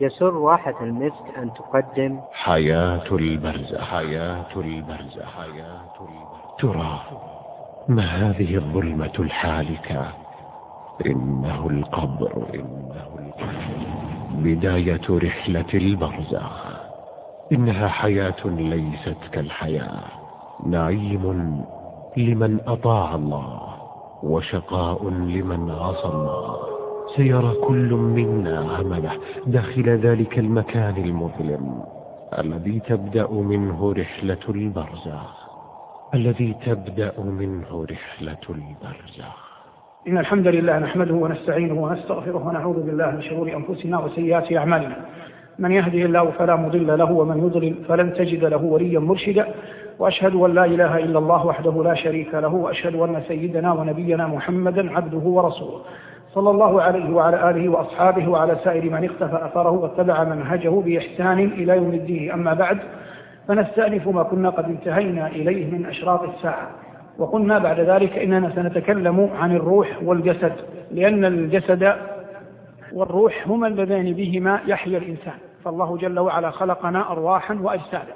يسر واحة المسك أن تقدم حياة البرزة حياة البرزة حياة البرزة ترى ما هذه الظلمة الحالكة؟ إنه القبر إنه القبر. بداية رحلة البرزخ. إنها حياة ليست كالحياة. نعيم لمن أطاع الله وشقاء لمن عصى الله. سيرى كل منا عمله داخل ذلك المكان المظلم. الذي تبدأ منه رحلة البرزخ. الذي تبدأ منه رحلة البرزخ. إن الحمد لله نحمده ونستعينه ونستغفره ونعوذ بالله من شرور أنفسنا وسيئات أعمالنا. من يهده الله فلا مضل له ومن يضلل فلن تجد له وليا مرشدا. وأشهد أن لا إله إلا الله وحده لا شريك له وأشهد أن سيدنا ونبينا محمدا عبده ورسوله. صلى الله عليه وعلى آله وأصحابه وعلى سائر من اختفى أثره واتبع منهجه بإحسان إلى يوم الدين. أما بعد فنستأنف ما كنا قد انتهينا إليه من أشراط الساعة. وقلنا بعد ذلك إننا سنتكلم عن الروح والجسد لأن الجسد والروح هما اللذان بهما يحيا الإنسان. فالله جل وعلا خلقنا أرواحا وأجسادا.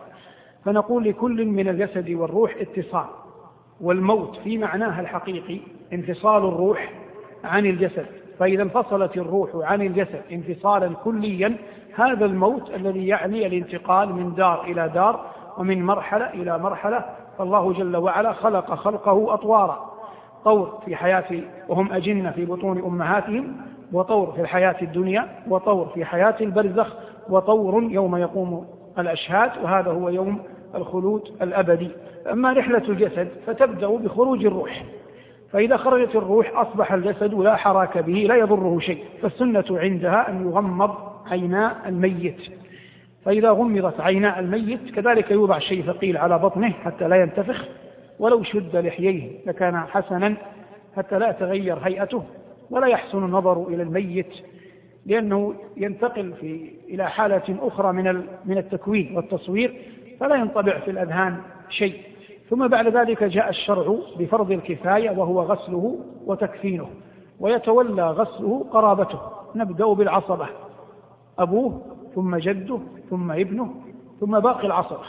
فنقول لكل من الجسد والروح اتصال والموت في معناها الحقيقي انفصال الروح عن الجسد فإذا انفصلت الروح عن الجسد انفصالا كليا هذا الموت الذي يعني الانتقال من دار إلى دار ومن مرحلة إلى مرحلة فالله جل وعلا خلق خلقه أطوارا. طور في حياة وهم أجنة في بطون أمهاتهم وطور في الحياة الدنيا وطور في حياة البرزخ وطور يوم يقوم الأشهاد وهذا هو يوم الخلود الأبدي. أما رحلة الجسد فتبدأ بخروج الروح. فإذا خرجت الروح أصبح الجسد لا حراك به لا يضره شيء. فالسنة عندها أن يغمض عينا الميت. فإذا غمضت عينا الميت كذلك يوضع شيء ثقيل على بطنه حتى لا ينتفخ. ولو شد لحييه لكان حسنا حتى لا تغير هيئته. ولا يحسن النظر إلى الميت لأنه ينتقل في إلى حالة أخرى من من التكوين والتصوير. فلا ينطبع في الأذهان شيء. ثم بعد ذلك جاء الشرع بفرض الكفاية وهو غسله وتكفينه ويتولى غسله قرابته نبدأ بالعصبة أبوه ثم جده ثم ابنه ثم باقي العصبة.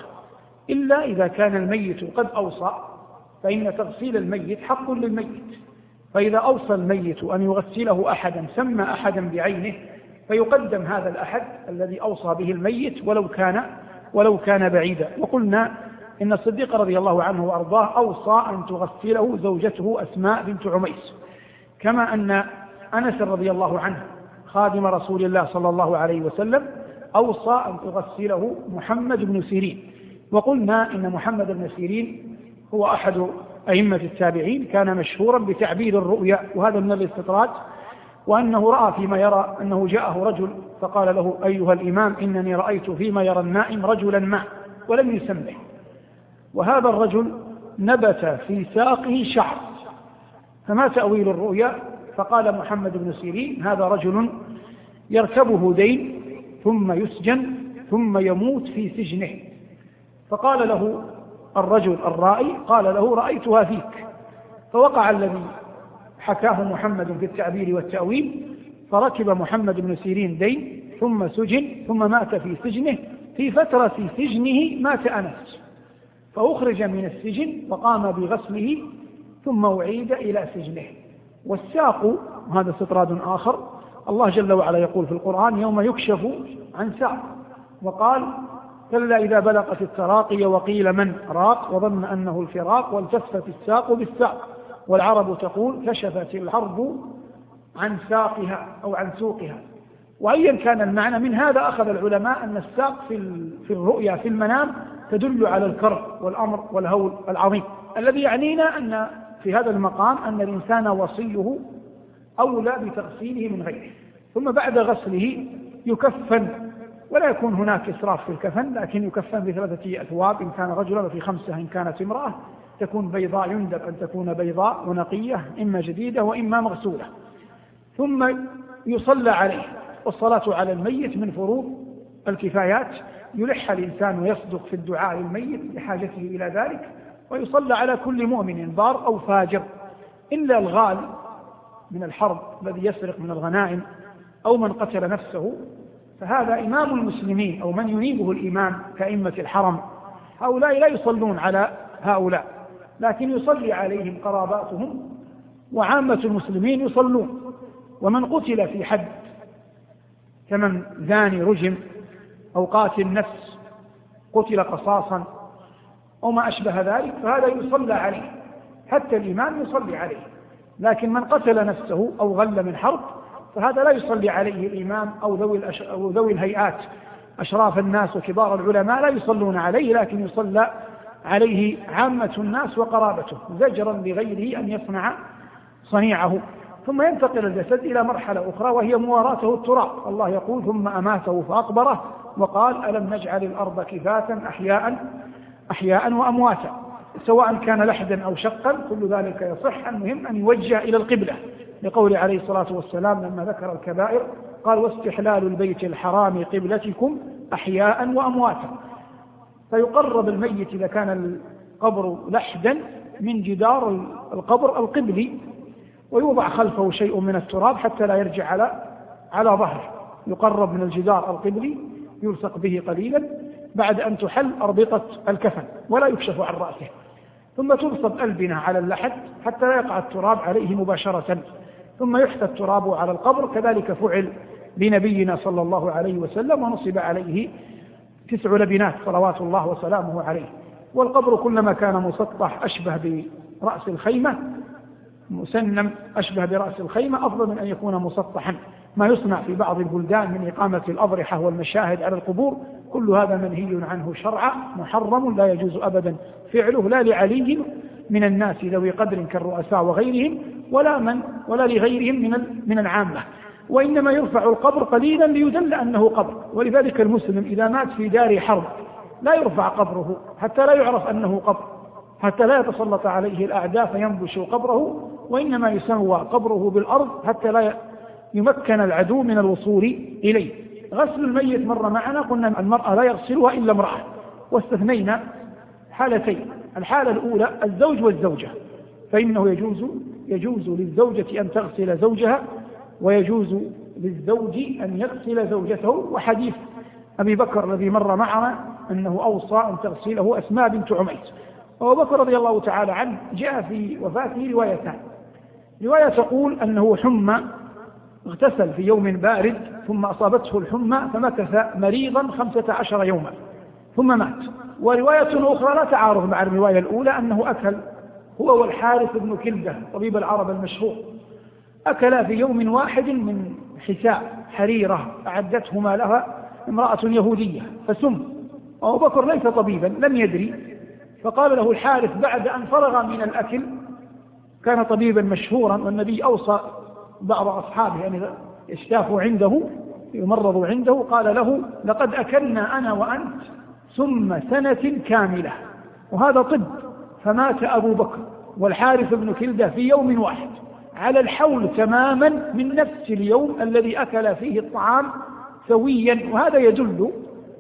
إلا إذا كان الميت قد أوصى فإن تغسيل الميت حق للميت. فإذا أوصى الميت أن يغسله أحدا سمى أحدا بعينه فيقدم هذا الأحد الذي أوصى به الميت ولو كان ولو كان بعيدا. وقلنا إن الصديق رضي الله عنه وأرضاه أوصى أن تغسله زوجته أسماء بنت عميس. كما أن أنس رضي الله عنه خادم رسول الله صلى الله عليه وسلم أوصى أن تغسله محمد بن سيرين. وقلنا إن محمد بن سيرين هو أحد أئمة التابعين كان مشهورا بتعبير الرؤيا وهذا من الاستطراد وأنه رأى فيما يرى أنه جاءه رجل فقال له أيها الإمام إنني رأيت فيما يرى النائم رجلا ما ولم يسمه. وهذا الرجل نبت في ساقه شعر فما تأويل الرؤيا؟ فقال محمد بن سيرين هذا رجل يركبه دين ثم يسجن ثم يموت في سجنه. فقال له الرجل الرائي قال له رأيتها فيك. فوقع الذي حكاه محمد في التعبير والتأويل فركب محمد بن سيرين دين ثم سجن ثم مات في سجنه. في فترة سجنه مات أنس. فأخرج من السجن وقام بغسله ثم أعيد إلى سجنه. والساق وهذا استطراد آخر الله جل وعلا يقول في القرآن يوم يكشف عن ساق وقال كلا إذا بلغت التراقي وقيل من؟ راق وظن أنه الفراق والتفت الساق بالساق والعرب تقول كشفت الحرب عن ساقها أو عن سوقها. وأيا كان المعنى من هذا أخذ العلماء أن الساق في في الرؤيا في المنام تدل على الكرب والأمر والهول العظيم. الذي يعنينا أن في هذا المقام أن الإنسان وصيه أولى بتغسيله من غيره. ثم بعد غسله يكفن ولا يكون هناك إسراف في الكفن لكن يكفن بثلاثة أثواب إن كان رجلا وفي خمسة إن كانت امرأة تكون بيضاء يندب أن تكون بيضاء ونقية إما جديدة وإما مغسولة. ثم يصلى عليه. والصلاة على الميت من فروض الكفايات. يلح الإنسان ويصدق في الدعاء للميت لحاجته إلى ذلك ويصلى على كل مؤمن بار أو فاجر. إلا الغال من الحرب الذي يسرق من الغنائم أو من قتل نفسه فهذا إمام المسلمين أو من ينيبه الإمام كأئمة الحرم. هؤلاء لا يصلون على هؤلاء لكن يصلي عليهم قراباتهم وعامة المسلمين يصلون. ومن قتل في حد كمن زاني رجم أو قاتل نفس قتل قصاصا أو ما أشبه ذلك فهذا يصلى عليه حتى الإمام يصلي عليه. لكن من قتل نفسه أو غل من حرب فهذا لا يصلي عليه الإمام أو ذوي, الأش... أو ذوي الهيئات. أشراف الناس وكبار العلماء لا يصلون عليه لكن يصلى عليه عامة الناس وقرابته زجرا لغيره أن يصنع صنيعه. ثم ينتقل الجسد إلى مرحلة أخرى وهي مواراته التراب. الله يقول ثم أماته فأقبره وقال ألم نجعل الأرض كفاتا أحياء أحياء وأمواتا سواء كان لحدا أو شقا كل ذلك يصح. المهم أن يوجه إلى القبلة. لقول عليه الصلاة والسلام لما ذكر الكبائر قال واستحلال البيت الحرام قبلتكم أحياء وأمواتا. فيقرب الميت إذا كان القبر لحدا من جدار القبر القبلي ويوضع خلفه شيء من التراب حتى لا يرجع على على ظهره. يقرب من الجدار القبلي يلصق به قليلا. بعد أن تحل أربطة الكفن ولا يكشف عن رأسه. ثم تنصب ألبنة على اللحد حتى لا يقع التراب عليه مباشرة. ثم يحثى التراب على القبر. كذلك فعل بنبينا صلى الله عليه وسلم ونصب عليه تسع لبنات صلوات الله وسلامه عليه. والقبر كلما كان مسطح أشبه برأس الخيمة مسنم أشبه برأس الخيمة أفضل من أن يكون مسطحا. ما يصنع في بعض البلدان من إقامة الأضرحة والمشاهد على القبور كل هذا منهي عنه شرعا محرم لا يجوز أبدا فعله لا لعلي من الناس ذوي قدر كالرؤساء وغيرهم ولا من ولا لغيرهم من من العامة. وإنما يرفع القبر قليلا ليدل أنه قبر. ولذلك المسلم إذا مات في دار حرب لا يرفع قبره حتى لا يعرف أنه قبر. حتى لا يتسلط عليه الأعداء فينبشوا قبره وإنما يسوى قبره بالأرض حتى لا يمكن العدو من الوصول إليه. غسل الميت مر معنا قلنا المرأة لا يغسلها إلا امرأة. واستثنينا حالتين الحالة الأولى الزوج والزوجة. فإنه يجوز يجوز للزوجة أن تغسل زوجها ويجوز للزوج أن يغسل زوجته. وحديث أبي بكر الذي مر معنا أنه أوصى أن تغسله أسماء بنت عميس. وأبو بكر رضي الله تعالى عنه جاء في وفاته روايتان. رواية تقول أنه حمى اغتسل في يوم بارد ثم أصابته الحمى فمكث مريضا خمسة عشر يوما ثم مات. ورواية أخرى لا تعارض مع الرواية الأولى أنه أكل هو والحارث بن كلدة طبيب العرب المشهور. أكلا في يوم واحد من حساء حريرة أعدتهما لها امرأة يهودية فسم. أبو بكر ليس طبيبا لم يدري فقال له الحارث بعد أن فرغ من الأكل كان طبيبا مشهورا والنبي أوصى بعض أصحابه يعني يشتاف عنده يمرض عنده قال له لقد أكلنا أنا وأنت ثم سنة كاملة وهذا طب فمات أبو بكر والحارث بن كلدة في يوم واحد على الحول تماما من نفس اليوم الذي أكل فيه الطعام سويا وهذا يدل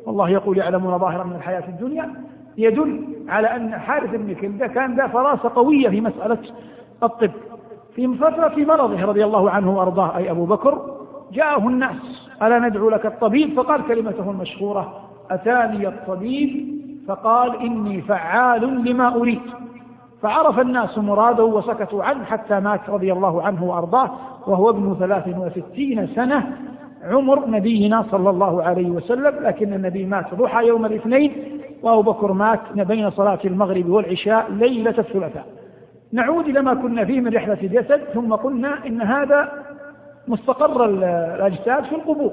والله يقول يعلمون ظاهرا من الحياة الدنيا يدل على أن حارث بن كلدة كان ذا فراسة قوية في مسألة الطب. في فترة مرضه رضي الله عنه وأرضاه أي أبو بكر جاءه الناس ألا ندعو لك الطبيب؟ فقال كلمته المشهورة أتاني الطبيب؟ فقال إني فعال لما أريد. فعرف الناس مراده وسكتوا عنه حتى مات رضي الله عنه وأرضاه وهو ابن ثلاث وستين سنة عمر نبينا صلى الله عليه وسلم لكن النبي مات ضحى يوم الاثنين وأبو بكر مات بين صلاة المغرب والعشاء ليلة الثلاثاء. نعود إلى ما كنا فيه من رحلة الجسد ثم قلنا إن هذا مستقر الأجساد في القبور.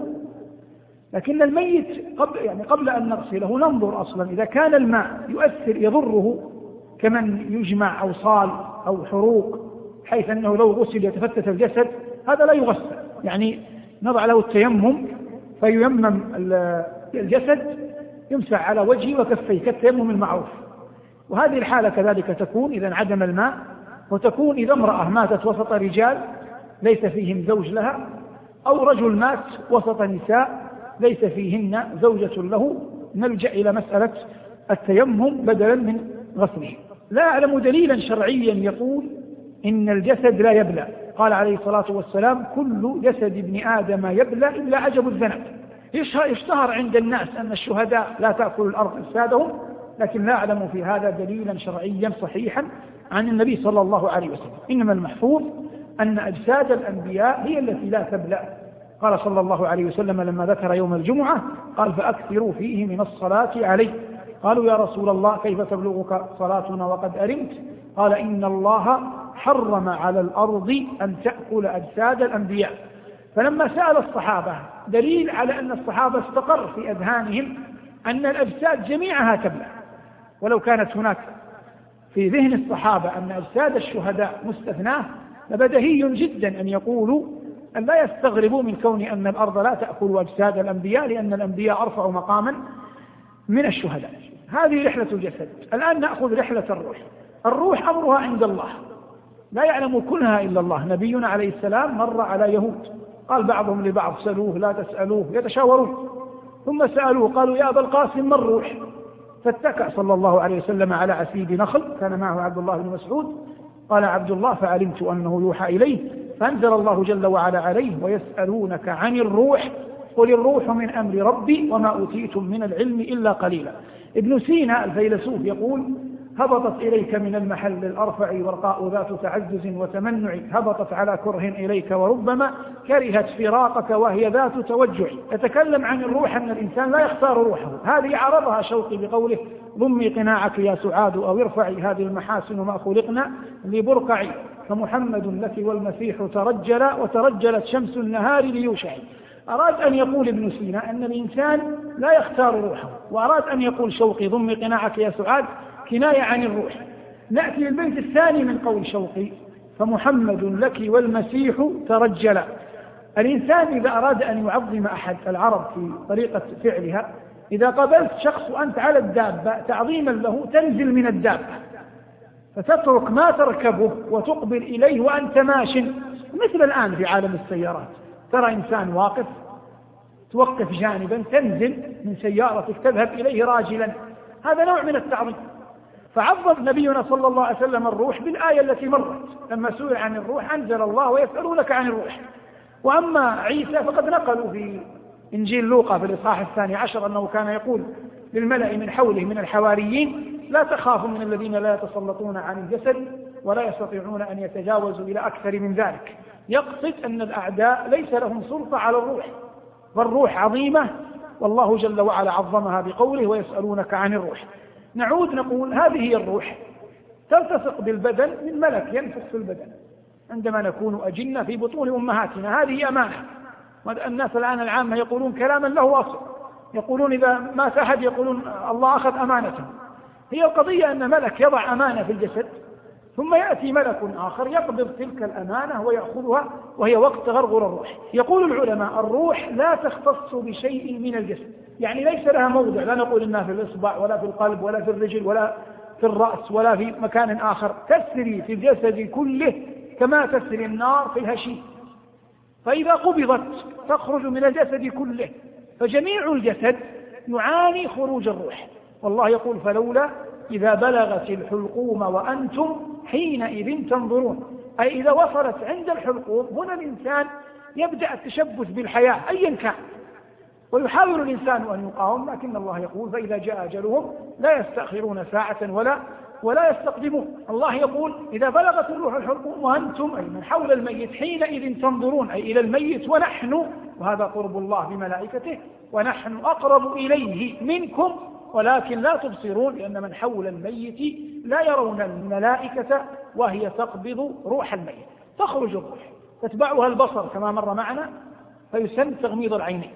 لكن الميت قبل يعني قبل أن نغسله ننظر أصلا إذا كان الماء يؤثر يضره كمن يجمع أو صال أو حروق حيث أنه لو غسل يتفتت الجسد هذا لا يغسل. يعني نضع له التيمم فييمم الجسد يمسح على وجهه وكفيه كالتيمم المعروف. وهذه الحالة كذلك تكون إذا انعدم الماء وتكون إذا امرأة ماتت وسط رجال ليس فيهم زوج لها أو رجل مات وسط نساء ليس فيهن زوجة له. نلجأ إلى مسألة التيمم بدلا من غسله. لا أعلم دليلا شرعيا يقول إن الجسد لا يبلى. قال عليه الصلاة والسلام كل جسد ابن آدم يبلى إلا عجب الذنب. يشتهر عند الناس؟ أن الشهداء لا تأكل الأرض أجسادهم لكن لا أعلم في هذا دليلا شرعيا صحيحا عن النبي صلى الله عليه وسلم. إنما المحفوظ أن أجساد الأنبياء هي التي لا تبلأ. قال صلى الله عليه وسلم لما ذكر يوم الجمعة قال فأكثروا فيه من الصلاة عليه. قالوا يا رسول الله كيف تبلغك صلاتنا وقد أرمت؟ قال إن الله حرم على الأرض أن تأكل أجساد الأنبياء. فلما سأل الصحابة دليل على أن الصحابة استقر في أذهانهم أن الأجساد جميعها تبلع ولو كانت هناك في ذهن الصحابة أن أجساد الشهداء مستثناة لبدهي جدا أن يقولوا أن لا يستغربوا من كون أن الأرض لا تأكل أجساد الأنبياء لأن الأنبياء أرفع مقاما من الشهداء. هذه رحلة الجسد. الآن نأخذ رحلة الروح. الروح أمرها عند الله. لا يعلم كلها إلا الله. نبينا عليه السلام مر على يهود. قال بعضهم لبعض سألوه لا تسألوه. يتشاورون. ثم سألوه قالوا يا أبا القاسم ما الروح؟ فاتكى صلى الله عليه وسلم على عسيد نخل كان معه عبد الله بن مسعود. قال عبد الله فعلمت أنه يوحى إليه. فأنزل الله جل وعلا عليه ويسألونك عن الروح قل الروح من أمر ربي وما أوتيتم من العلم إلا قليلا. ابن سينا الفيلسوف يقول هبطت إليك من المحل الأرفع ورقاء ذات تعزز وتمنع. هبطت على كره إليك وربما كرهت فراقك وهي ذات توجع. يتكلم عن الروح أن الإنسان لا يختار روحه. هذه عرضها شوقي بقوله ضمي قناعك يا سعاد أو ارفعي هذه المحاسن ما خلقنا لبرقعي فمحمد لك والمسيح ترجل وترجلت شمس النهار ليوشعي أراد أن يقول ابن سينا أن الإنسان لا يختار روحه وأراد أن يقول شوقي ضم قناعك يا سعاد كناية عن الروح. نأتي للبيت الثاني من قول شوقي فمحمد لك والمسيح ترجلا. الإنسان إذا أراد أن يعظم أحد العرب في طريقة فعلها إذا قابلت شخص وأنت على الدابة تعظيما له تنزل من الدابة. فتترك ما تركبه وتقبل إليه وأنت ماش. مثل الآن في عالم السيارات ترى إنسان واقف توقف جانبا تنزل من سيارتك تذهب إليه راجلا. هذا نوع من التعظيم. فعظم نبينا صلى الله عليه وسلم الروح بالآية التي مرت. لما سئل عن الروح أنزل الله ويسألونك عن الروح. وأما عيسى فقد نقلوا في إنجيل لوقا في الإصحاح الثاني عشر أنه كان يقول للملأ من حوله من الحواريين لا تخافوا من الذين لا يتسلطون عن الجسد ولا يستطيعون أن يتجاوزوا إلى أكثر من ذلك. يقصد أن الأعداء ليس لهم سلطة على الروح. فالروح عظيمة والله جل وعلا عظمها بقوله ويسألونك عن الروح. نعود نقول هذه هي الروح. تلتصق بالبدن من ملك ينفخ في البدن. عندما نكون أجنة في بطون أمهاتنا هذه أمانة. الناس الآن العامة يقولون كلاما له أصل. يقولون إذا مات أحد يقولون الله أخذ أمانته. هي القضية أن ملك يضع أمانة في الجسد ثم يأتي ملك آخر يقبض تلك الأمانة ويأخذها وهي وقت تغرغر الروح. يقول العلماء الروح لا تختص بشيء من الجسد يعني ليس لها موضع لا نقول إنها في الإصبع ولا في القلب ولا في الرجل ولا في الرأس ولا في مكان آخر. تسري في الجسد كله كما تسري النار في الهشيم. فإذا قبضت تخرج من الجسد كله. فجميع الجسد يعاني خروج الروح. والله يقول فلولا إذا بلغت الحلقوم وأنتم حينئذ تنظرون. أي إذا وصلت عند الحلقوم هنا الإنسان يبدأ التشبث بالحياة أيا كان. ويحاول الإنسان أن يقاوم لكن الله يقول فإذا جاء أجلهم لا يستأخرون ساعة ولا ولا يستقدمون. الله يقول إذا بلغت الروح الحلقوم وأنتم أي من حول الميت حينئذ تنظرون أي إلى الميت ونحن وهذا قرب الله بملائكته ونحن أقرب إليه منكم ولكن لا تبصرون لأن من حول الميت لا يرون الملائكة وهي تقبض روح الميت. تخرج الروح تتبعها البصر كما مر معنا فيسن تغميض العينين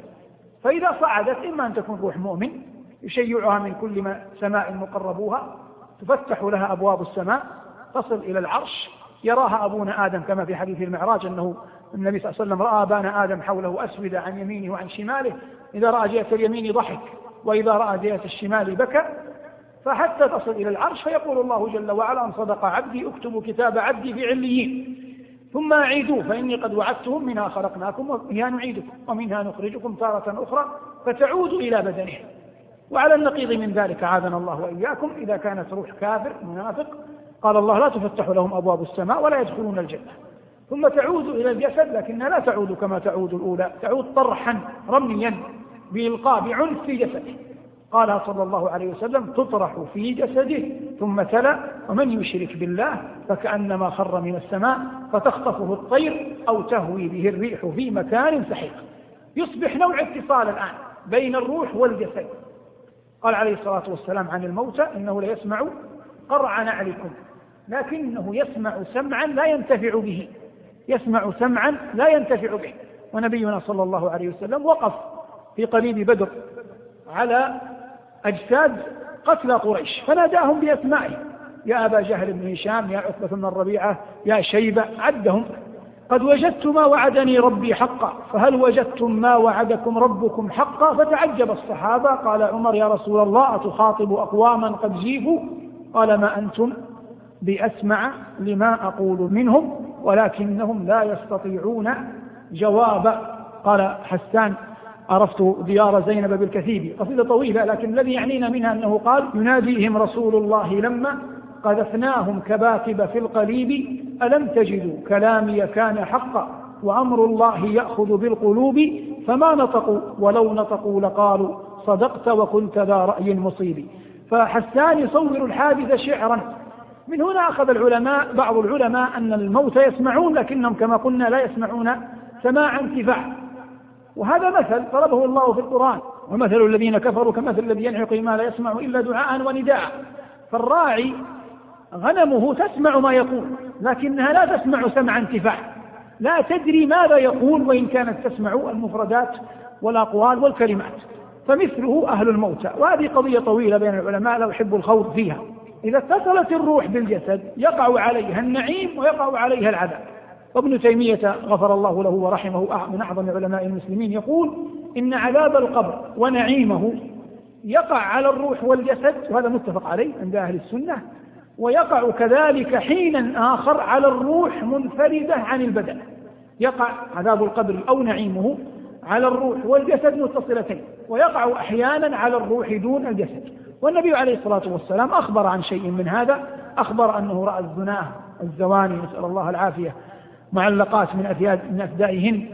فإذا صعدت إما أن تكون روح مؤمن يشيعها من كل ما سماء مقربوها تفتح لها أبواب السماء تصل إلى العرش يراها أبونا آدم كما في حديث المعراج أنه النبي صلى الله عليه وسلم رأى أبانا آدم حوله أسودة عن يمينه وعن شماله إذا رأى جهة اليمين ضحك. وإذا رأى جهة الشمال بكى فحتى تصل إلى العرش فيقول الله جل وعلا أن صدق عبدي اكتبوا كتاب عبدي في عليين. ثم أعيدوه فإني قد وعدتهم منها خلقناكم ومنها نعيدكم ومنها نخرجكم تارة أخرى فتعود إلى بدنه وعلى النقيض من ذلك عاذنا الله وإياكم إذا كانت روح كافر منافق قال الله لا تفتح لهم أبواب السماء ولا يدخلون الجنة. ثم تعود إلى الجسد لكنها لا تعود كما تعود الأولى تعود طرحا رميا. بإلقاء بعنف في جسده. قال صلى الله عليه وسلم تطرح في جسده ثم تلا ومن يشرك بالله فكأنما خر من السماء فتخطفه الطير أو تهوي به الريح في مكان سحيق. يصبح نوع اتصال الآن بين الروح والجسد. قال عليه الصلاة والسلام عن الموتى إنه ليسمع قرع نعلكم لكنه يسمع سمعا لا ينتفع به. يسمع سمعا لا ينتفع به. ونبينا صلى الله عليه وسلم وقف في قليل بدر على أجساد قتلى قريش. فناداهم بأسمائهم يا أبا جهل بن هشام يا عتبة بن الربيعة يا شيبة عدهم. قد وجدت ما وعدني ربي حقا فهل وجدتم ما وعدكم ربكم حقا؟ فتعجب الصحابة قال عمر يا رسول الله أتخاطب أقواما قد جيفوا قال ما أنتم بأسمع لما أقول منهم ولكنهم لا يستطيعون جوابا قال حسان عرفت ديار زينب بالكثيب. قصيدة طويلة لكن الذي يعنينا منها أنه قال يناديهم رسول الله لما قذفناهم كباكب في القليب ألم تجدوا كلامي كان حقا وأمر الله يأخذ بالقلوب فما نطقوا ولو نطقوا لقالوا صدقت وكنت ذا رأي مصيب. فحسان يصور الحادث شعرا. من هنا أخذ العلماء بعض العلماء أن الموت يسمعون لكنهم كما قلنا لا يسمعون سماع انتفاع. وهذا مثل ضربه الله في القرآن. ومثل الذين كفروا كمثل الذي ينعق ما لا يسمع إلا دعاء ونداء. فالراعي غنمه تسمع ما يقول لكنها لا تسمع سمع انتفاع. لا تدري ماذا يقول وإن كانت تسمع المفردات والأقوال والكلمات. فمثله أهل الموتى. وهذه قضية طويلة بين العلماء لا أحب الخوض فيها. إذا اتصلت الروح بالجسد يقع عليها النعيم ويقع عليها العذاب. وابن تيمية غفر الله له ورحمه من أعظم علماء المسلمين يقول إن عذاب القبر ونعيمه يقع على الروح والجسد وهذا متفق عليه عند أهل السنة ويقع كذلك حينا آخر على الروح منفردة عن البدن. يقع عذاب القبر أو نعيمه على الروح والجسد متصلتين ويقع أحيانا على الروح دون الجسد. والنبي عليه الصلاة والسلام أخبر عن شيء من هذا أخبر أنه رأى الزناه الزواني نسأل الله العافية معلقات من أفياد من أفدائهن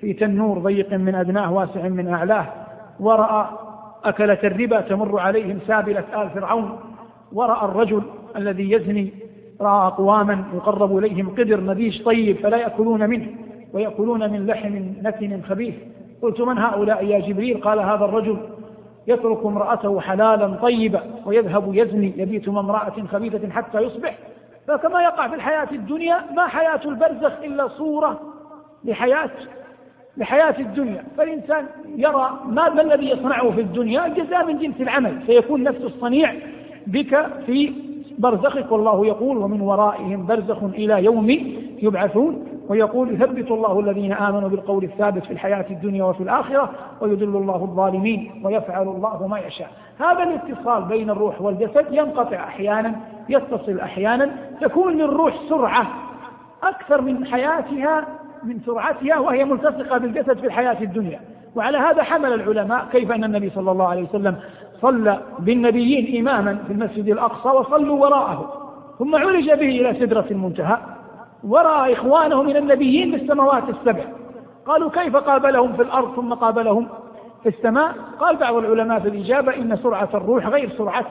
في تنور ضيق من أدناه واسع من أعلاه ورأى أكلة الربا تمر عليهم سابلة آل فرعون ورأى الرجل الذي يزني رأى أقواما يقرب إليهم قدر نبيش طيب فلا يأكلون منه ويأكلون من لحم نتن خبيث. قلت من هؤلاء يا جبريل؟ قال هذا الرجل يترك امرأته حلالا طيبا ويذهب يزني يبيت مع امرأة خبيثة حتى يصبح. فكما يقع في الحياة الدنيا ما حياة البرزخ إلا صورة لحياة لحياة الدنيا. فالإنسان يرى ما الذي يصنعه في الدنيا؟ الجزاء من جنس العمل. سيكون نفس الصنيع بك في برزخك والله يقول ومن ورائهم برزخ إلى يوم يبعثون. ويقول يثبت الله الذين آمنوا بالقول الثابت في الحياة الدنيا وفي الآخرة ويذل الله الظالمين ويفعل الله ما يشاء. هذا الاتصال بين الروح والجسد ينقطع أحيانا يتصل أحيانا تكون للروح سرعة أكثر من حياتها من سرعتها وهي ملتصقة بالجسد في الحياة الدنيا. وعلى هذا حمل العلماء كيف أن النبي صلى الله عليه وسلم صلى بالنبيين إماما في المسجد الأقصى وصلوا وراءه ثم عرج به إلى سدرة المنتهى. ورأى إخوانه من النبيين بالسماوات السبع. قالوا كيف قابلهم في الأرض ثم قابلهم في السماء؟ قال بعض العلماء في الإجابة إن سرعة الروح غير سرعة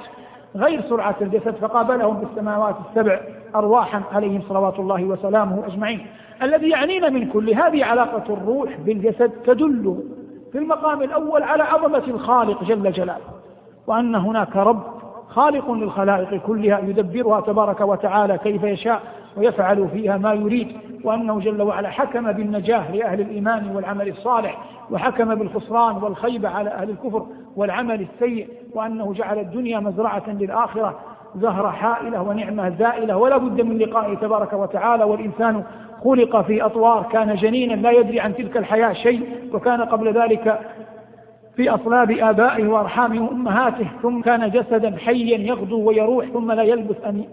غير سرعة الجسد فقابلهم بالسماوات السبع أرواحا عليهم صلوات الله وسلامه أجمعين. الذي يعنينا من كل هذه علاقة الروح بالجسد تدل في المقام الأول على عظمة الخالق جل جلاله وأن هناك رب خالق للخلائق كلها يدبرها تبارك وتعالى كيف يشاء ويفعل فيها ما يريد وأنه جل وعلا حكم بالنجاة لأهل الإيمان والعمل الصالح وحكم بالخسران والخيبة على أهل الكفر والعمل السيء وأنه جعل الدنيا مزرعة للآخرة زهرة حائلة ونعمة زائلة ولا بد من لقائه تبارك وتعالى والإنسان خلق في أطوار كان جنينا لا يدري عن تلك الحياة شيء وكان قبل ذلك في أصلاب آبائه وأرحام أمهاته ثم كان جسدا حيا يغدو ويروح ثم لا يلبث أن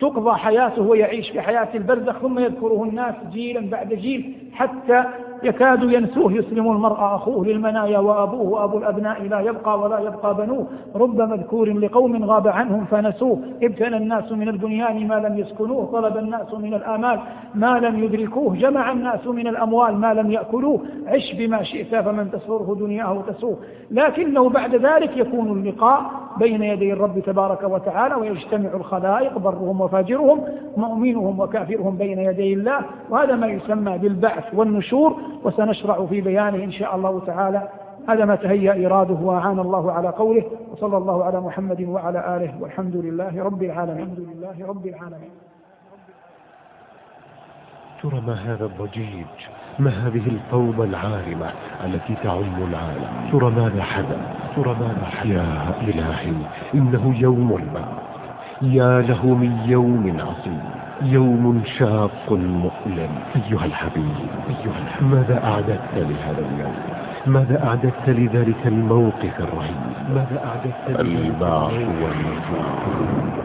تقضى حياته ويعيش في حياة البرزخ ثم يذكره الناس جيلا بعد جيل حتى يكاد ينسوه يسلم المرء أخوه للمنايا وأبوه وأبو الأبناء لا يبقى ولا يبقى بنوه. رب مذكور لقوم غاب عنهم فنسوه. ابتنى الناس من البنيان ما لم يسكنوه طلب الناس من الآمال ما لم يدركوه. جمع الناس من الأموال ما لم يأكلوه. عش بما شئت فمن تسره دنياه تسوه. لكنه بعد ذلك يكون اللقاء بين يدي الرب تبارك وتعالى ويجتمع الخلائق برهم وفاجرهم مؤمنهم وكافرهم بين يدي الله. وهذا ما يسمى بالبعث والنشور. وسنشرع في بيانه إن شاء الله تعالى. هذا ما تهيأ إراده وأعان الله على قوله وصلى الله على محمد وعلى آله والحمد لله رب العالمين. الحمد لله رب العالمين. ترى ما هذا الضجيج؟ ما هذه الفوضى العارمة التي تعم العالم؟ ترى ماذا حدث؟ ترى ماذا حدث؟ يا إلهي إنه يوم البعث. يا له من يوم عصيب يوم شاق مؤلم. أيها الحبيب أيها الحبيب ماذا أعددت لهذا اليوم؟ ماذا أعددت لذلك الموقف الرهيب؟ ماذا أعددت البعث والنشور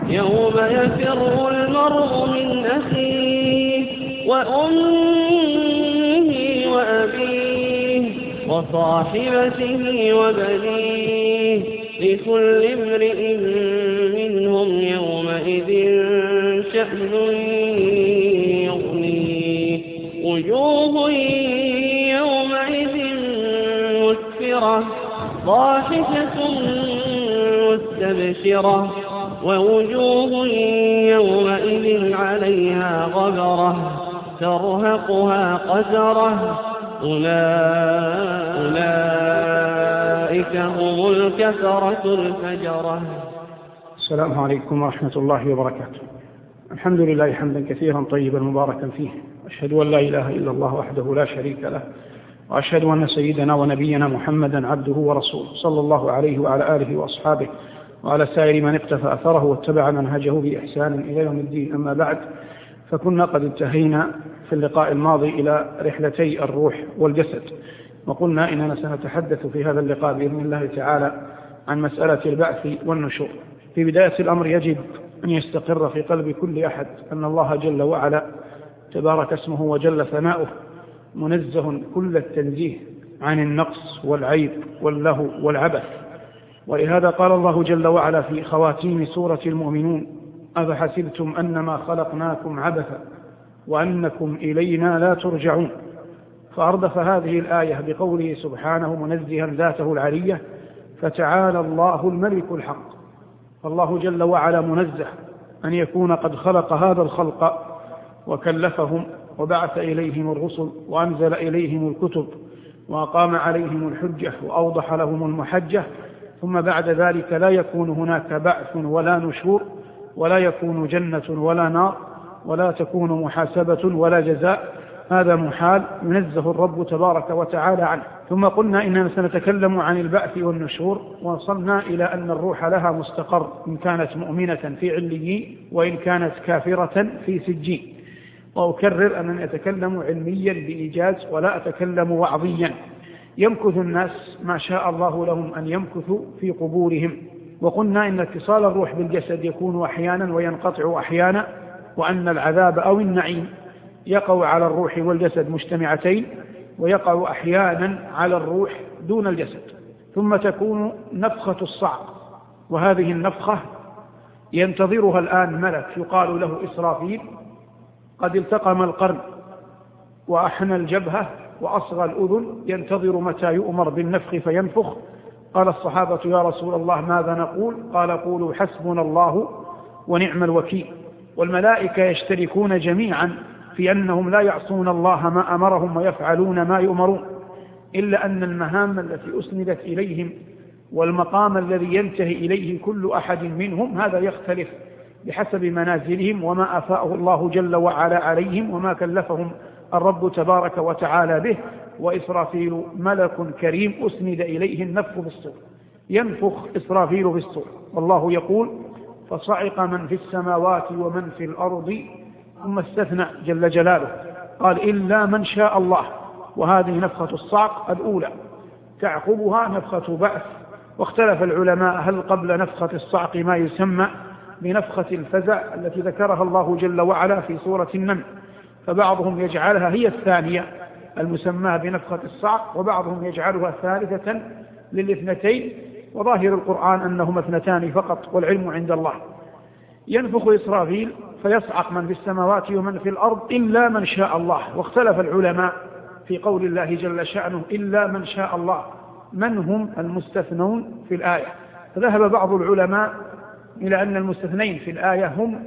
يوم يفر المرء من أخيه وأمه وأبيه وصاحبته وبنيه لكل امرئ منهم يومئذ شأن يغنيه وجوه يومئذ مسفرة ضاحكة مستبشرة. ووجوه يومئذ عليها غبرة ترهقها قدرة أولئك هم الكفرة الفجرة. السلام عليكم ورحمة الله وبركاته. الحمد لله حمدا كثيرا طيبا مباركا فيه. أشهد أن لا إله إلا الله وحده لا شريك له. وأشهد أن سيدنا ونبينا محمدا عبده ورسوله صلى الله عليه وعلى آله وأصحابه وعلى سائر من اقتفى أثره واتبع منهجه بإحسان إلى يوم الدين. أما بعد فكنا قد انتهينا في اللقاء الماضي إلى رحلتي الروح والجسد. وقلنا إننا سنتحدث في هذا اللقاء بإذن الله تعالى عن مسألة البعث والنشور. في بداية الأمر يجب أن يستقر في قلب كل أحد أن الله جل وعلا تبارك اسمه وجل ثناؤه منزه كل التنزيه عن النقص والعيب واللهو والعبث. ولهذا قال الله جل وعلا في خواتيم سورة المؤمنون أفحسبتم أنما خلقناكم عبثا وأنكم إلينا لا ترجعون؟ فأردف هذه الآية بقوله سبحانه منزها ذاته العلية فتعالى الله الملك الحق. فالله جل وعلا منزه أن يكون قد خلق هذا الخلق وكلفهم وبعث إليهم الرسل وأنزل إليهم الكتب وأقام عليهم الحجة وأوضح لهم المحجة ثم بعد ذلك لا يكون هناك بعث ولا نشور ولا يكون جنة ولا نار ولا تكون محاسبة ولا جزاء. هذا محال ينزه الرب تبارك وتعالى عنه. ثم قلنا إننا سنتكلم عن البعث والنشور وصلنا إلى أن الروح لها مستقر إن كانت مؤمنة في عليين وإن كانت كافرة في سجين وأكرر أنني أتكلم علميا بإيجاز ولا أتكلم وعظيا. يمكث الناس ما شاء الله لهم أن يمكثوا في قبورهم. وقلنا إن اتصال الروح بالجسد يكون أحيانا وينقطع أحيانا وأن العذاب أو النعيم يقع على الروح والجسد مجتمعتين. ويقع أحيانا على الروح دون الجسد ثم تكون نفخة الصعق وهذه النفخة ينتظرها الآن ملك يقال له إسرافيل قد التقم القرن وأحنى الجبهة وأصغى الأذن ينتظر متى يؤمر بالنفخ فينفخ قال الصحابة يا رسول الله ماذا نقول؟ قال قولوا حسبنا الله ونعم الوكيل والملائكة يشتركون جميعا في أنهم لا يعصون الله ما أمرهم ويفعلون ما يؤمرون إلا أن المهام التي أسندت إليهم والمقام الذي ينتهي إليه كل أحد منهم هذا يختلف بحسب منازلهم وما أفاءه الله جل وعلا عليهم وما كلفهم الرب تبارك وتعالى به وإسرافيل ملك كريم أسند إليه النفخ بالصور ينفخ إسرافيل بالصور والله يقول فصعق من في السماوات ومن في الأرض ثم استثنى جل جلاله. قال إلا من شاء الله. وهذه نفخة الصعق الأولى. تعقبها نفخة بعث واختلف العلماء هل قبل نفخة الصعق ما يسمى بنفخة الفزع التي ذكرها الله جل وعلا في سورة النمل. فبعضهم يجعلها هي الثانية المسماة بنفخة الصعق وبعضهم يجعلها ثالثة للاثنتين. وظاهر القرآن أنهما اثنتان فقط والعلم عند الله. ينفخ إسرافيل فيصعق من في السماوات ومن في الأرض إلا من شاء الله. واختلف العلماء في قول الله جل شأنه إلا من شاء الله. من هم المستثنون في الآية؟ فذهب بعض العلماء إلى أن المستثنين في الآية هم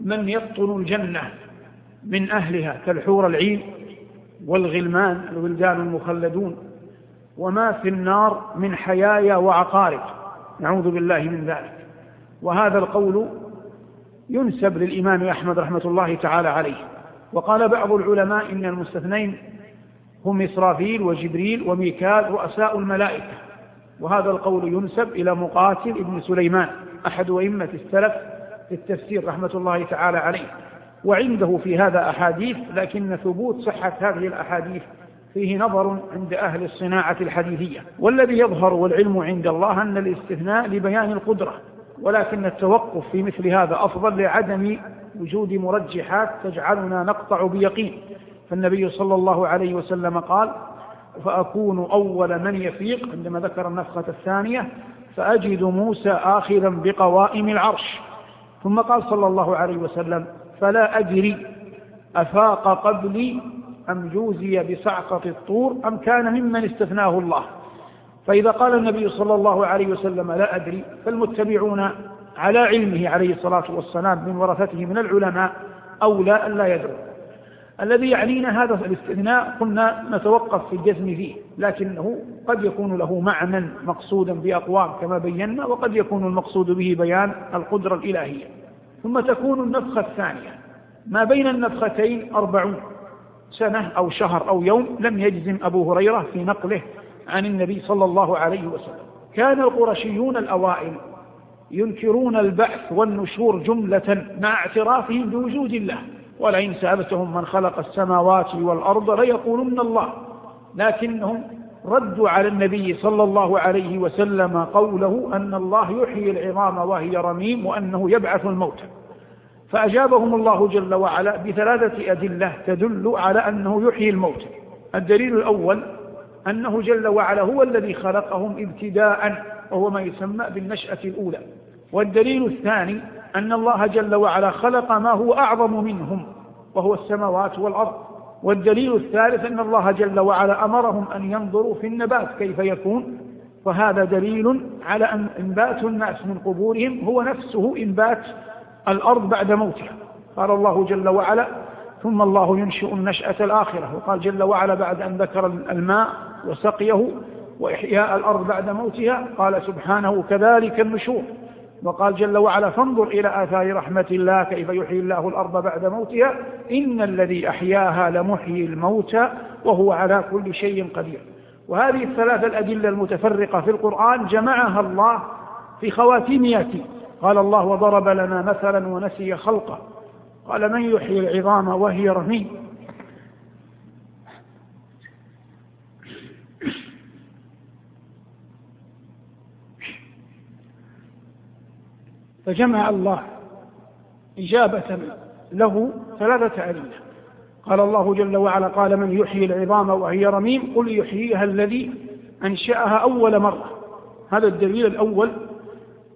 من يبطن الجنة من أهلها كالحور العين والغلمان الولدان المخلدون. وما في النار من حيايا وعقارب. نعوذ بالله من ذلك. وهذا القول ينسب للإمام أحمد رحمة الله تعالى عليه. وقال بعض العلماء إن المستثنين هم إسرافيل وجبريل وميكال رؤساء الملائكة. وهذا القول ينسب إلى مقاتل ابن سليمان أحد أئمة السلف في التفسير رحمة الله تعالى عليه. وعنده في هذا أحاديث لكن ثبوت صحة هذه الأحاديث فيه نظر عند أهل الصناعة الحديثية. والذي يظهر والعلم عند الله أن الاستثناء لبيان القدرة. ولكن التوقف في مثل هذا أفضل لعدم وجود مرجحات تجعلنا نقطع بيقين. فالنبي صلى الله عليه وسلم قال فأكون أول من يفيق عندما ذكر النفخة الثانية فأجد موسى آخذا بقوائم العرش ثم قال صلى الله عليه وسلم فلا أدري أفاق قبلي أم جوزي بصعقة الطور أم كان ممن استثناه الله فإذا قال النبي صلى الله عليه وسلم لا أدري فالمتبعون على علمه عليه الصلاة والسلام من ورثته من العلماء أولى أن لا يدروا. الذي يعنينا هذا الاستثناء قلنا نتوقف في الجزم فيه لكنه قد يكون له معنى مقصودا بأقوام كما بينا وقد يكون المقصود به بيان القدرة الإلهية. ثم تكون النفخة الثانية. ما بين النفختين أربعون سنة أو شهر أو يوم لم يجزم أبو هريرة في نقله عن النبي صلى الله عليه وسلم. كان القرشيون الأوائل ينكرون البعث والنشور جملة مع اعترافهم بوجود الله. ولئن سألتهم من خلق السماوات والأرض ليقولن الله. لكنهم ردوا على النبي صلى الله عليه وسلم قوله أن الله يحيي العظام وهي رميم وأنه يبعث الموتى فأجابهم الله جل وعلا بثلاثة أدلة تدل على أنه يحيي الموتى الدليل الأول أنه جل وعلا هو الذي خلقهم ابتداء وهو ما يسمى بالنشأة الأولى. والدليل الثاني أن الله جل وعلا خلق ما هو أعظم منهم وهو السماوات والأرض. والدليل الثالث أن الله جل وعلا أمرهم أن ينظروا في النبات كيف يكون. فهذا دليل على أن إنبات الناس من قبورهم هو نفسه إنبات الأرض بعد موتها. قال الله جل وعلا ثم الله ينشئ النشأة الآخرة. وقال جل وعلا بعد أن ذكر الماء وسقيه وإحياء الأرض بعد موتها قال سبحانه كذلك النشور. وقال جل وعلا فانظر إلى آثار رحمة الله كيف يحيي الله الأرض بعد موتها. إن الذي أحياها لمحيي الموتى وهو على كل شيء قدير. وهذه الثلاثة الأدلة المتفرقة في القرآن جمعها الله في خواتيم ياتي. قال الله وضرب لنا مثلا ونسي خلقه. قال من يحيي العظام وهي رميم؟ فجمع الله إجابة له ثلاثة أدلة. قال الله جل وعلا قال من يحيي العظام وهي رميم قل يحييها الذي أنشأها أول مرة. هذا الدليل الأول.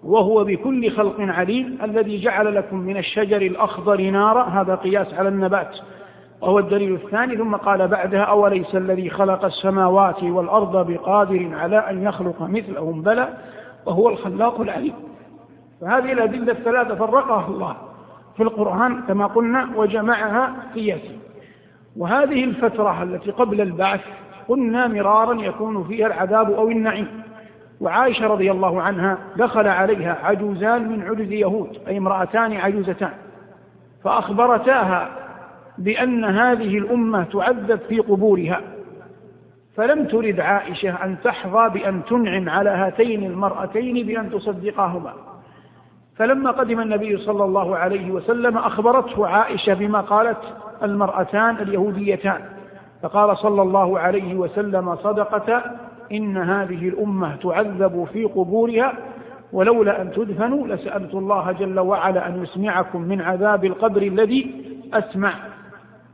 وهو بكل خلق عليم الذي جعل لكم من الشجر الأخضر نارا. هذا قياس على النبات. وهو الدليل الثاني. ثم قال بعدها أوليس الذي خلق السماوات والأرض بقادر على أن يخلق مثلهم؟ بلى. وهو الخلاق العليم. فهذه الأدلة الثلاثة فرقها الله في القرآن كما قلنا وجمعها ياسين وهذه الفترة التي قبل البعث قلنا مرارا يكون فيها العذاب أو النعيم. وعائشة رضي الله عنها دخل عليها عجوزان من عجز يهود أي امرأتان عجوزتان. فأخبرتاها بأن هذه الأمة تعذب في قبورها. فلم ترد عائشة أن تحظى بأن تنعم على هاتين المرأتين بأن تصدقاهما. فلما قدم النبي صلى الله عليه وسلم أخبرته عائشة بما قالت المرأتان اليهوديتان. فقال صلى الله عليه وسلم صدقة إن هذه الأمة تعذب في قبورها ولولا أن تدفنوا لسألت الله جل وعلا أن يسمعكم من عذاب القبر الذي أسمع.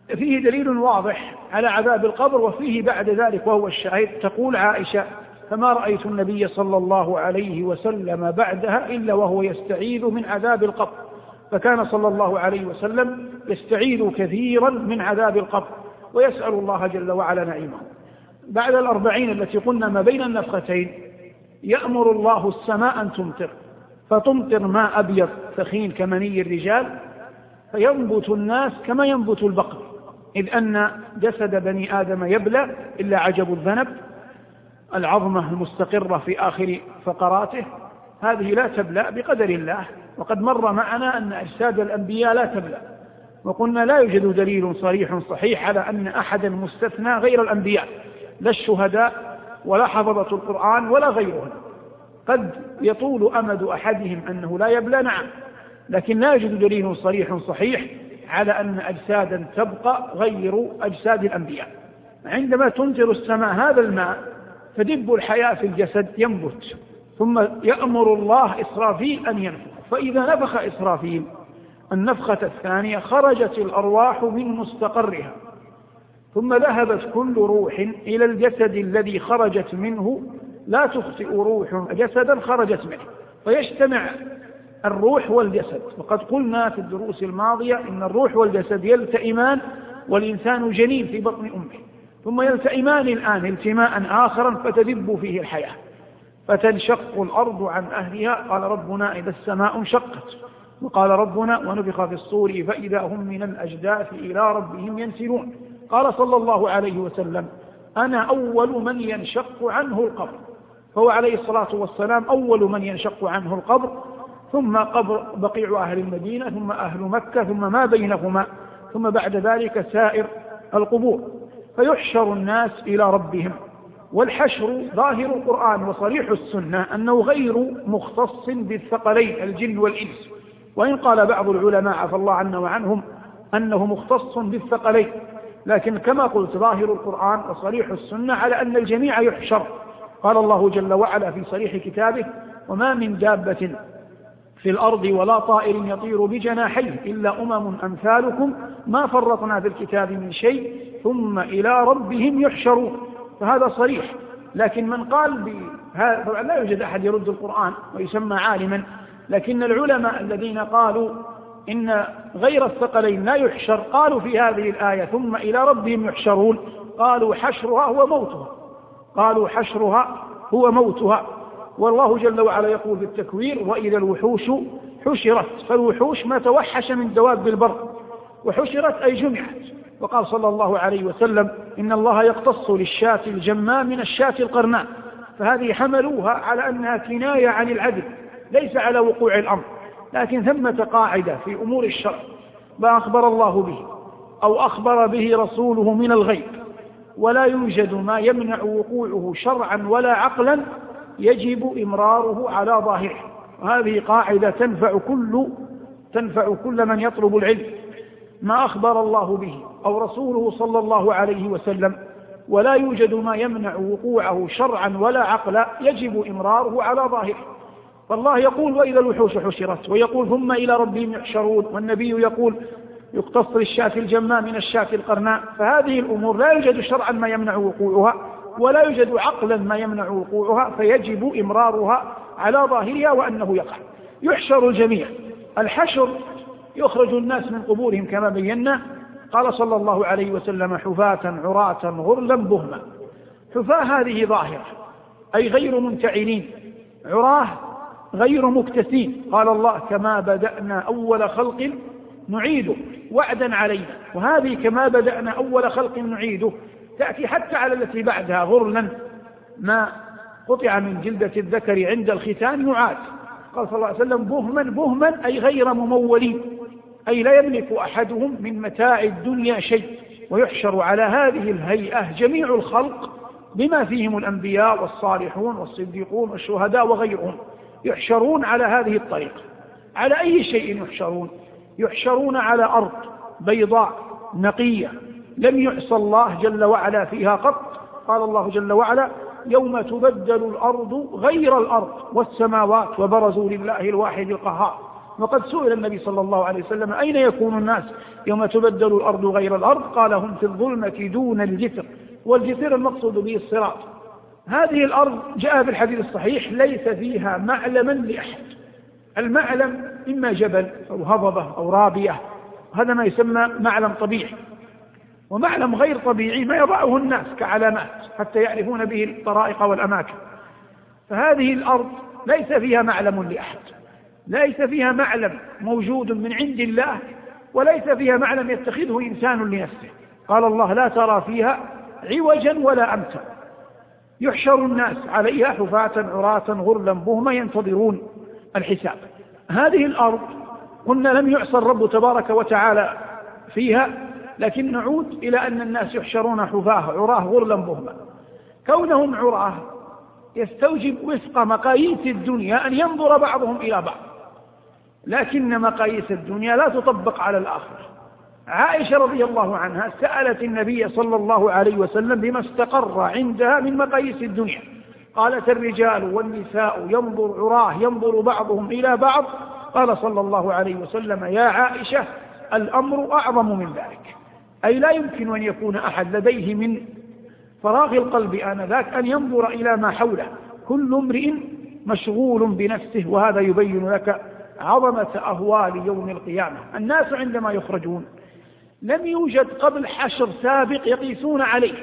فيه دليل واضح على عذاب القبر وفيه بعد ذلك وهو الشاهد. تقول عائشة فما رأيت النبي صلى الله عليه وسلم بعدها إلا وهو يستعيذ من عذاب القبر. فكان صلى الله عليه وسلم يستعيذ كثيرا من عذاب القبر ويسأل الله جل وعلا نعيمه. بعد الأربعين التي قلنا ما بين النفختين يأمر الله السماء أن تمطر. فتمطر ماء أبيض ثخين كمني الرجال فينبت الناس كما ينبت البقر. إذ أن جسد بني آدم يبلى إلا عجب الذنب العظمة المستقرة في آخر فقراته هذه لا تبلى بقدر الله. وقد مر معنا أن أجساد الأنبياء لا تبلى وقلنا لا يوجد دليل صريح صحيح على أن أحدا مستثنى غير الأنبياء لا الشهداء ولا حفظة القرآن ولا غيرهم. قد يطول أمد أحدهم أنه لا يبلى نعم. لكن لا يوجد دليل صريح صحيح على أن أجسادا تبقى غير أجساد الأنبياء. عندما تنزل السماء هذا الماء تدب الحياة في الجسد ينبت. ثم يأمر الله إسرافيل أن ينفخ. فإذا نفخ إسرافيل النفخة الثانية خرجت الأرواح من مستقرها. ثم ذهبت كل روح إلى الجسد الذي خرجت منه. لا تخطئ روح جسدا خرجت منه. فيجتمع الروح والجسد. وقد قلنا في الدروس الماضية إن الروح والجسد يلتئمان والإنسان جنين في بطن أمه. ثم يلتئمان الآن التماء آخرا فتدب فيه الحياة. فتنشق الأرض عن أهلها. قال ربنا إذا السماء انشقت. وقال ربنا ونفخ في الصور فإذا هم من الأجداث إلى ربهم ينسلون. قال صلى الله عليه وسلم أنا أول من ينشق عنه القبر. فهو عليه الصلاة والسلام أول من ينشق عنه القبر. ثم قبر بقيع أهل المدينة ثم أهل مكة ثم ما بينهما. ثم بعد ذلك سائر القبور. فيحشر الناس إلى ربهم. والحشر ظاهر القرآن وصريح السنة أنه غير مختص بالثقلين الجن والإنس. وإن قال بعض العلماء عفى الله عنا وعنهم أنه مختص بالثقلين. لكن كما قلت ظاهر القرآن وصريح السنة على أن الجميع يحشر. قال الله جل وعلا في صريح كتابه وما من دابة في الأرض ولا طائر يطير بجناحيه إلا أمم أمثالكم. ما فرطنا في الكتاب من شيء ثم إلى ربهم يحشرون. فهذا صريح. لكن من قال بهذا طبعا لا يوجد أحد يرد القرآن ويسمى عالما. لكن العلماء الذين قالوا إن غير الثقلين لا يحشر قالوا في هذه الآية ثم إلى ربهم يحشرون. قالوا حشرها هو موتها. قالوا حشرها هو موتها. والله جل وعلا يقول في التكوير وإذا الوحوش حشرت. فالوحوش ما توحش من دواب البر. وحشرت أي جمعت. وقال صلى الله عليه وسلم إن الله يقتص للشاة الجماء من الشاة القرناء فهذه حملوها على أنها كناية عن العدل ليس على وقوع الأمر لكن ثمة قاعدة في أمور الشرع ما أخبر الله به أو أخبر به رسوله من الغيب ولا يوجد ما يمنع وقوعه شرعا ولا عقلا يجب إمراره على ظاهره وهذه قاعدة تنفع كل تنفع كل من يطلب العلم. ما أخبر الله به أو رسوله صلى الله عليه وسلم ولا يوجد ما يمنع وقوعه شرعا ولا عقلا يجب إمراره على ظاهره. فالله يقول وإذا الوحوش حشرت ويقول ثم إلى ربهم يحشرون والنبي يقول يقتص للشاة الجماء من الشاة القرناء. فهذه الأمور لا يوجد شرعا ما يمنع وقوعها ولا يوجد عقلا ما يمنع وقوعها فيجب إمرارها على ظاهرها وأنه يقع. يحشر الجميع. الحشر يخرج الناس من قبورهم كما بينا. قال صلى الله عليه وسلم حفاة عراة غرلا بهما. حفاة هذه ظاهرة أي غير منتعلين. عراة غير مكتسين. قال الله كما بدأنا أول خلق نعيده وعدا علينا. وهذه كما بدأنا أول خلق نعيده تأتي حتى على التي بعدها غرلا ما قطع من جلدة الذكر عند الختان يعاد قال صلى الله عليه وسلم بهما بهما أي غير ممولين. أي لا يملك أحدهم من متاع الدنيا شيء ويحشر على هذه الهيئة جميع الخلق بما فيهم الأنبياء والصالحون والصديقون والشهداء وغيرهم. يحشرون على هذه الطريقة. على أي شيء يحشرون؟ يحشرون على أرض بيضاء نقية. لم يعصى الله جل وعلا فيها قط. قال الله جل وعلا يوم تبدل الأرض غير الأرض والسماوات وبرزوا لله الواحد القهار. وقد سئل النبي صلى الله عليه وسلم أين يكون الناس يوم تبدل الأرض غير الأرض؟ قال هم في الظلمة دون الجسر والجسر المقصود به الصراط. هذه الأرض جاء في الحديث الصحيح ليس فيها معلما لأحد. المعلم إما جبل أو هضبة أو رابية هذا ما يسمى معلم طبيعي. ومعلم غير طبيعي ما يضعه الناس كعلامات حتى يعرفون به الطرائق والأماكن. فهذه الأرض ليس فيها معلم لأحد. ليس فيها معلم موجود من عند الله وليس فيها معلم يتخذه إنسان لنفسه. قال الله لا ترى فيها عوجا ولا أمتا. يحشر الناس عليها حفاة عراة غرلا بهما ينتظرون الحساب. هذه الأرض قلنا لم يعصى الرب تبارك وتعالى فيها لكن نعود إلى أن الناس يحشرون حفاة عراة غرلا بهما. كونهم عراة يستوجب وفق مقاييس الدنيا أن ينظر بعضهم إلى بعض. لكن مقاييس الدنيا لا تطبق على الآخرة. عائشة رضي الله عنها سألت النبي صلى الله عليه وسلم بما استقر عندها من مقاييس الدنيا. قالت الرجال والنساء ينظر عراه ينظر بعضهم إلى بعض. قال صلى الله عليه وسلم يا عائشة الأمر أعظم من ذلك. أي لا يمكن أن يكون أحد لديه من فراغ القلب آنذاك أن ينظر إلى ما حوله. كل امرئ مشغول بنفسه وهذا يبين لك عظمة أهوال يوم القيامة. الناس عندما يخرجون لم يوجد قبل حشر سابق يقيسون عليه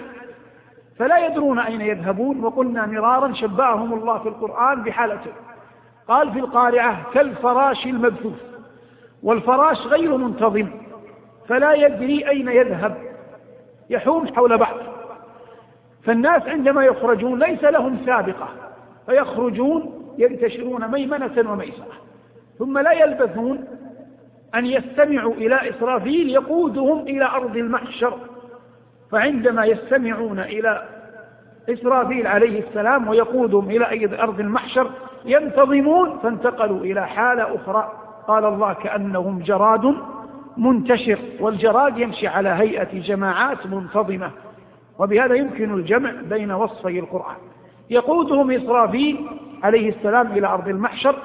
فلا يدرون أين يذهبون. وقلنا مرارا شبههم الله في القرآن بحالته. قال في القارعة كالفراش المبثوث والفراش غير منتظم فلا يدري أين يذهب يحوم حول بعض فالناس عندما يخرجون ليس لهم سابقة فيخرجون ينتشرون ميمنة وميسرة. ثم لا يلبثون أن يستمعوا إلى إسرافيل يقودهم إلى أرض المحشر. فعندما يستمعون إلى إسرافيل عليه السلام ويقودهم إلى أرض المحشر ينتظمون فانتقلوا إلى حالة أخرى. قال الله كأنهم جراد منتشر والجراد يمشي على هيئة جماعات منتظمة وبهذا يمكن الجمع بين وصفي القرآن. يقودهم إسرافيل عليه السلام إلى أرض المحشر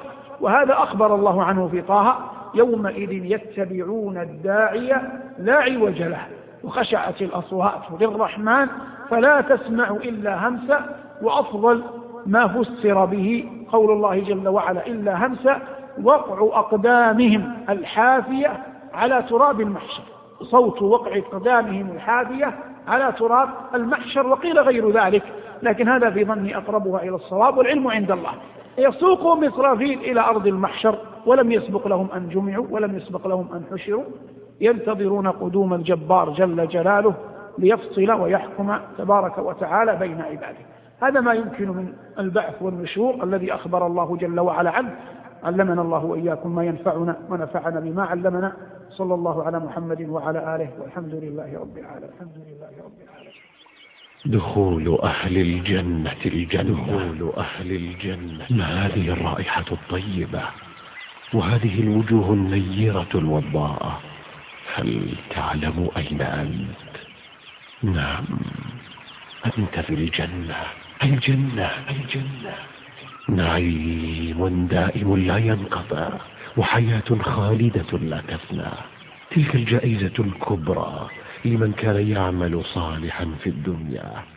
وهذا أخبر الله عنه في طه يومئذ يتبعون الداعي لا عوج له. وخشعت الأصوات للرحمن فلا تسمع إلا همسا وأفضل ما فسر به قول الله جل وعلا إلا همسا وقع أقدامهم الحافية على تراب المحشر. صوت وقع أقدامهم الحافية على تراب المحشر وقيل غير ذلك. لكن هذا في ظني أقربها إلى الصواب والعلم عند الله. يسوقهم إسرافيل إلى أرض المحشر ولم يسبق لهم أن جمعوا ولم يسبق لهم أن حشروا. ينتظرون قدوم الجبار جل جلاله ليفصل ويحكم تبارك وتعالى بين عباده. هذا ما يمكن من البعث والنشور الذي أخبر الله جل وعلا عنه. علمنا الله وإياكم ما ينفعنا ونفعنا بما علمنا. صلى الله على محمد وعلى آله والحمد لله رب العالمين. الحمد لله رب العالمين. دخول أهل الجنة الجنة. دخول أهل الجنة. ما هذه الرائحة الطيبة؟ وهذه الوجوه النيرة الوضاءة. هل تعلم أين أنت؟ نعم أنت في الجنة. الجنة. الجنة. نعيم دائم لا ينقطع وحياة خالدة لا تفنى. تلك الجائزة الكبرى لمن كان يعمل صالحا في الدنيا.